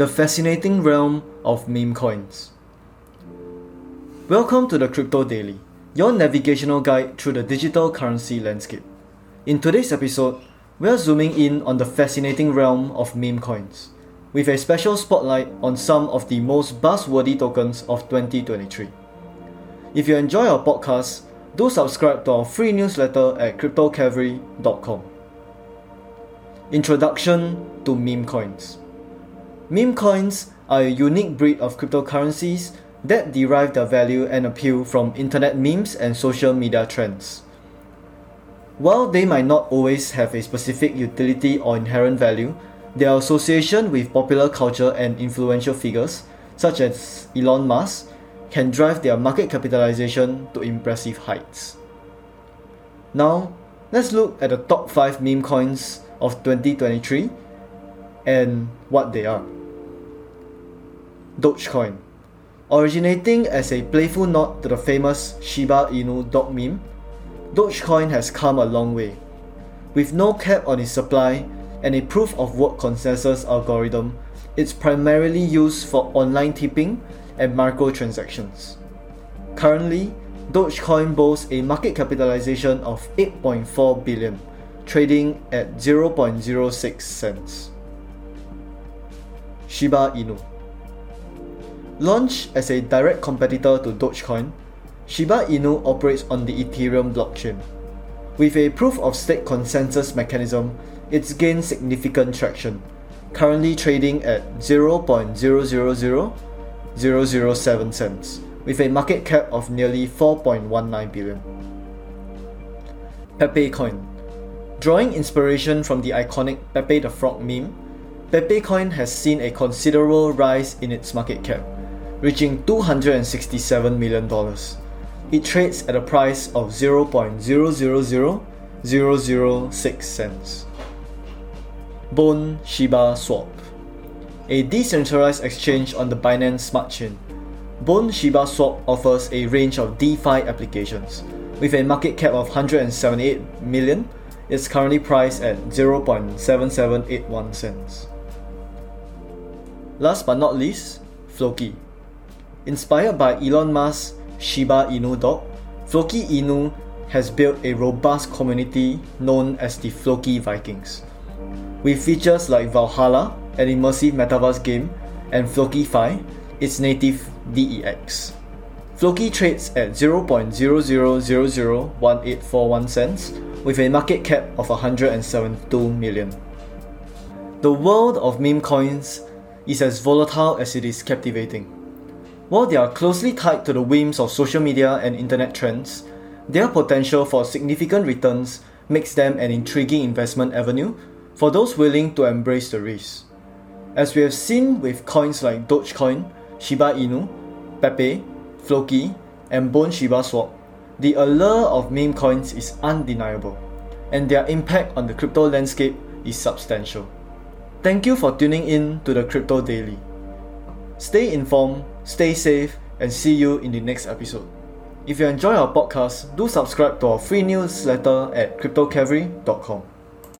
the fascinating realm of meme coins. Welcome to the Crypto Daily, your navigational guide through the digital currency landscape. In today's episode, we are zooming in on the fascinating realm of meme coins, with a special spotlight on some of the most buzzworthy tokens of 2023. If you enjoy our podcast, do subscribe to our free newsletter at cryptocavalry.com. Introduction to meme coins. Meme coins are a unique breed of cryptocurrencies that derive their value and appeal from internet memes and social media trends. While they might not always have a specific utility or inherent value, their association with popular culture and influential figures, such as Elon Musk, can drive their market capitalization to impressive heights. Now, let's look at the top 5 meme coins of 2023 and what they are. Dogecoin Originating as a playful nod to the famous Shiba Inu dog meme, Dogecoin has come a long way. With no cap on its supply and a proof of work consensus algorithm, it's primarily used for online tipping and microtransactions. Currently, Dogecoin boasts a market capitalization of 8.4 billion, trading at 0.06 cents. Shiba Inu Launched as a direct competitor to Dogecoin, Shiba Inu operates on the Ethereum blockchain. With a proof of stake consensus mechanism, it's gained significant traction, currently trading at 0.0000007 cents, with a market cap of nearly 4.19 billion. Pepe Coin Drawing inspiration from the iconic Pepe the Frog meme, Pepe Coin has seen a considerable rise in its market cap, reaching $267 million. It trades at a price of 0.000006 cents. Bone Shiba Swap A decentralized exchange on the Binance Smart Chain. Bone Shiba Swap offers a range of DeFi applications. With a market cap of 178 million, it's currently priced at 0.7781 cents. Last but not least, Floki. Inspired by Elon Musk's Shiba Inu dog, Floki Inu has built a robust community known as the Floki Vikings. With features like Valhalla, an immersive metaverse game, and Floki-Fi, its native DEX. Floki trades at 0.00001841 cents with a market cap of 172 million. The world of meme coins is as volatile as it is captivating. While they are closely tied to the whims of social media and internet trends, their potential for significant returns makes them an intriguing investment avenue for those willing to embrace the risk. As we have seen with coins like Dogecoin, Shiba Inu, Pepe, Floki, and Bone Shiba Swap, the allure of meme coins is undeniable, and their impact on the crypto landscape is substantial. Thank you for tuning in to the Crypto Daily. Stay informed, stay safe, and see you in the next episode. If you enjoy our podcast, do subscribe to our free newsletter at cryptocavalry.com.